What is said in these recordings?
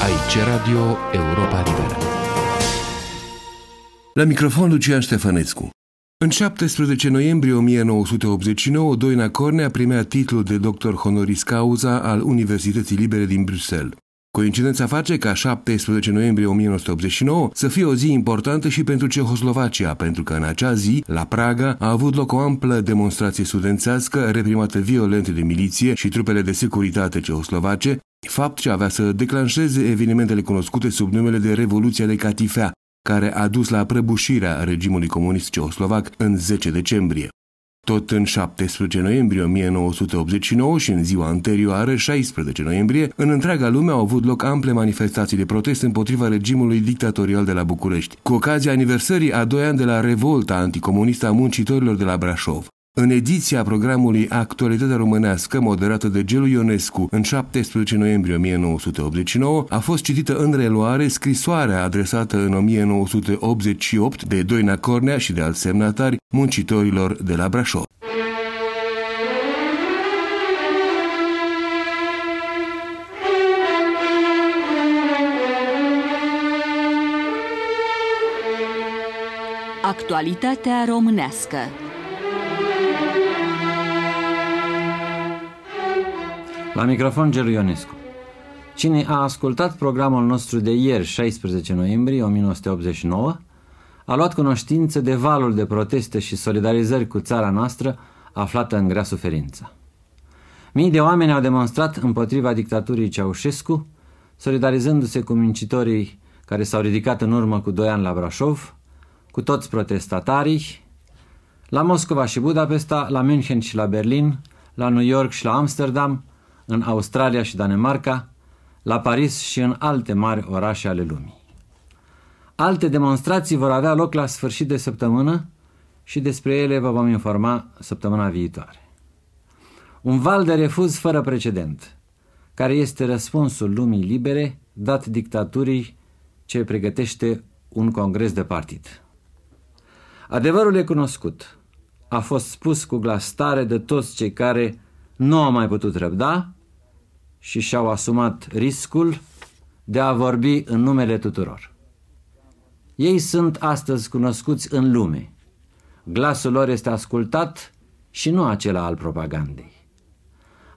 Aici Radio Europa Liberă. La microfon Lucian Ștefănescu. În 17 noiembrie 1989, Doina Cornea primea titlul de doctor honoris causa al Universității Libere din Bruxelles. Coincidența face ca 17 noiembrie 1989 să fie o zi importantă și pentru Cehoslovacia, pentru că în acea zi, la Praga, a avut loc o amplă demonstrație studențească reprimată violent de miliție și trupele de securitate cehoslovace, fapt ce avea să declanșeze evenimentele cunoscute sub numele de Revoluția de Catifea, care a dus la prăbușirea regimului comunist ceoslovac în 10 decembrie. Tot în 17 noiembrie 1989 și în ziua anterioară, 16 noiembrie, în întreaga lume au avut loc ample manifestații de protest împotriva regimului dictatorial de la București, cu ocazia aniversării a doi ani de la revolta anticomunistă a muncitorilor de la Brașov. În ediția programului Actualitatea Românească, moderată de Gelu Ionescu în 17 noiembrie 1989, a fost citită în reluare scrisoarea adresată în 1988 de Doina Cornea și de alți semnatari muncitorilor de la Brașov. Actualitatea românească La microfon Gelu Ionescu. Cine a ascultat programul nostru de ieri, 16 noiembrie 1989, a luat cunoștință de valul de proteste și solidarizări cu țara noastră aflată în grea suferință. Mii de oameni au demonstrat împotriva dictaturii Ceaușescu, solidarizându-se cu mincitorii care s-au ridicat în urmă cu doi ani la Brașov, cu toți protestatarii, la Moscova și Budapesta, la München și la Berlin, la New York și la Amsterdam, în Australia și Danemarca, la Paris și în alte mari orașe ale lumii. Alte demonstrații vor avea loc la sfârșit de săptămână și despre ele vă vom informa săptămâna viitoare. Un val de refuz fără precedent, care este răspunsul lumii libere dat dictaturii ce pregătește un congres de partid. Adevărul e cunoscut. A fost spus cu glas tare de toți cei care nu au mai putut răbda și și-au asumat riscul de a vorbi în numele tuturor. Ei sunt astăzi cunoscuți în lume. Glasul lor este ascultat și nu acela al propagandei.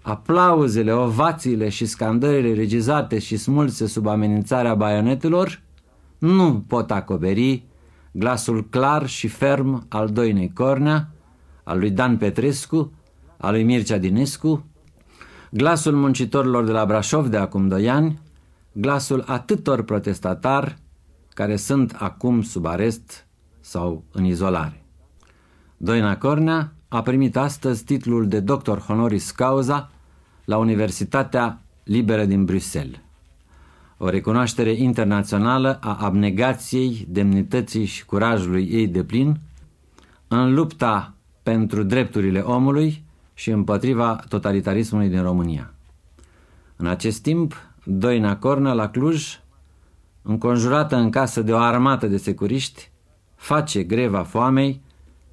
Aplauzele, ovațiile și scandările regizate și smulse sub amenințarea baionetelor nu pot acoperi glasul clar și ferm al Doinei Cornea, al lui Dan Petrescu, al lui Mircea Dinescu, glasul muncitorilor de la Brașov de acum doi ani, glasul atâtor protestatari care sunt acum sub arest sau în izolare. Doina Cornea a primit astăzi titlul de doctor honoris causa la Universitatea Liberă din Bruxelles. O recunoaștere internațională a abnegației, demnității și curajului ei de plin în lupta pentru drepturile omului și împotriva totalitarismului din România. În acest timp, Doina Cornă la Cluj, înconjurată în casă de o armată de securiști, face greva foamei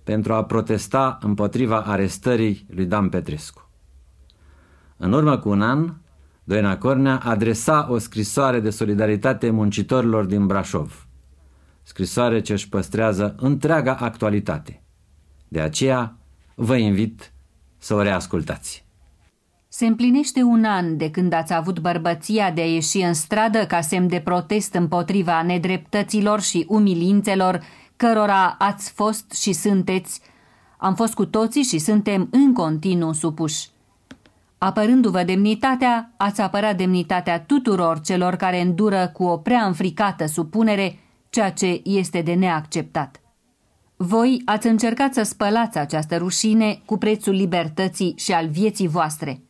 pentru a protesta împotriva arestării lui Dan Petrescu. În urmă cu un an, Doina Cornea adresa o scrisoare de solidaritate muncitorilor din Brașov, scrisoare ce își păstrează întreaga actualitate. De aceea vă invit să o reascultați. Se împlinește un an de când ați avut bărbăția de a ieși în stradă ca semn de protest împotriva nedreptăților și umilințelor cărora ați fost și sunteți. Am fost cu toții și suntem în continuu supuși. Apărându-vă demnitatea, ați apărat demnitatea tuturor celor care îndură cu o prea înfricată supunere ceea ce este de neacceptat. Voi ați încercat să spălați această rușine cu prețul libertății și al vieții voastre.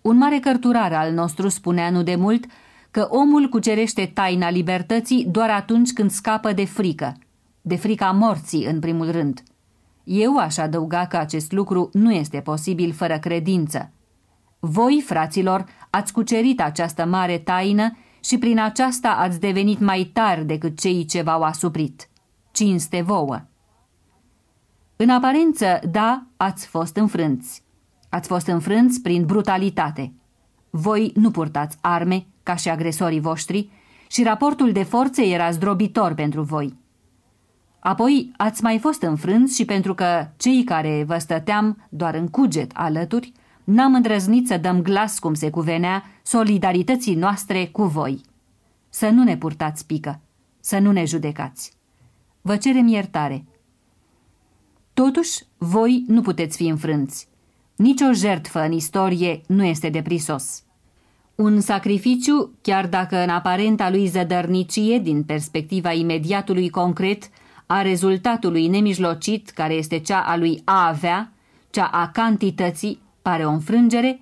Un mare cărturar al nostru spunea nu de mult că omul cucerește taina libertății doar atunci când scapă de frică, de frica morții în primul rând. Eu aș adăuga că acest lucru nu este posibil fără credință. Voi, fraților, ați cucerit această mare taină și prin aceasta ați devenit mai tari decât cei ce v-au asuprit. Cinste vouă! În aparență, da, ați fost înfrânți. Ați fost înfrânți prin brutalitate. Voi nu purtați arme, ca și agresorii voștri, și raportul de forțe era zdrobitor pentru voi. Apoi ați mai fost înfrânți și pentru că cei care vă stăteam doar în cuget alături, n-am îndrăznit să dăm glas cum se cuvenea solidarității noastre cu voi. Să nu ne purtați pică, să nu ne judecați. Vă cerem iertare. Totuși, voi nu puteți fi înfrânți. Nici o jertfă în istorie nu este de prisos. Un sacrificiu, chiar dacă în aparenta lui zădărnicie, din perspectiva imediatului concret, a rezultatului nemijlocit, care este cea a lui a avea, cea a cantității, pare o înfrângere,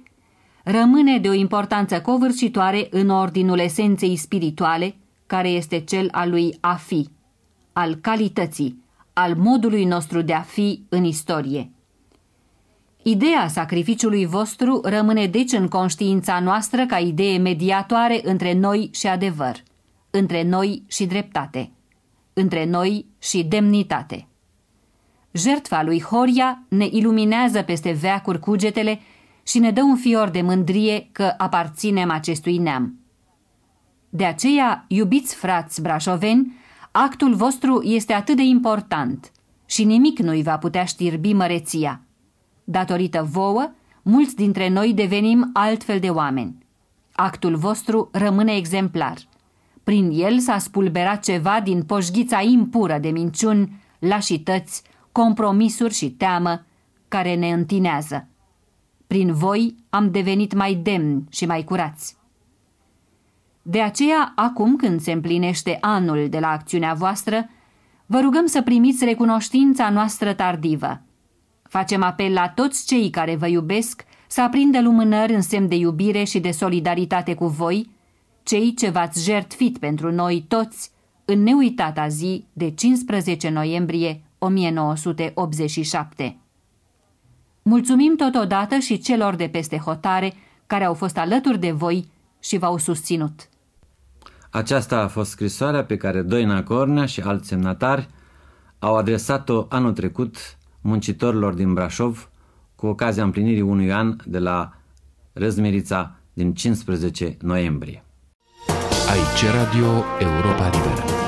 rămâne de o importanță covârșitoare în ordinul esenței spirituale, care este cel al lui a fi, al calității, al modului nostru de a fi în istorie. Ideea sacrificiului vostru rămâne deci în conștiința noastră ca idee mediatoare între noi și adevăr, între noi și dreptate, între noi și demnitate. Jertfa lui Horia ne iluminează peste veacuri cugetele și ne dă un fior de mândrie că aparținem acestui neam. De aceea, iubiți frați brașoveni, actul vostru este atât de important și nimic nu-i va putea știrbi măreția. Datorită vouă, mulți dintre noi devenim altfel de oameni. Actul vostru rămâne exemplar. Prin el s-a spulberat ceva din poșghița impură de minciuni, lașități, compromisuri și teamă care ne întinează. Prin voi am devenit mai demni și mai curați. De aceea, acum când se împlinește anul de la acțiunea voastră, vă rugăm să primiți recunoștința noastră tardivă. Facem apel la toți cei care vă iubesc să aprindă lumânări în semn de iubire și de solidaritate cu voi, cei ce v-ați jertfit pentru noi toți în neuitata zi de 15 noiembrie 1987. Mulțumim totodată și celor de peste hotare care au fost alături de voi și v-au susținut. Aceasta a fost scrisoarea pe care Doina Cornea și alți semnatari au adresat-o anul trecut muncitorilor din Brașov cu ocazia împlinirii unui an de la răzmerița din 15 noiembrie. Aici Radio Europa Liberă.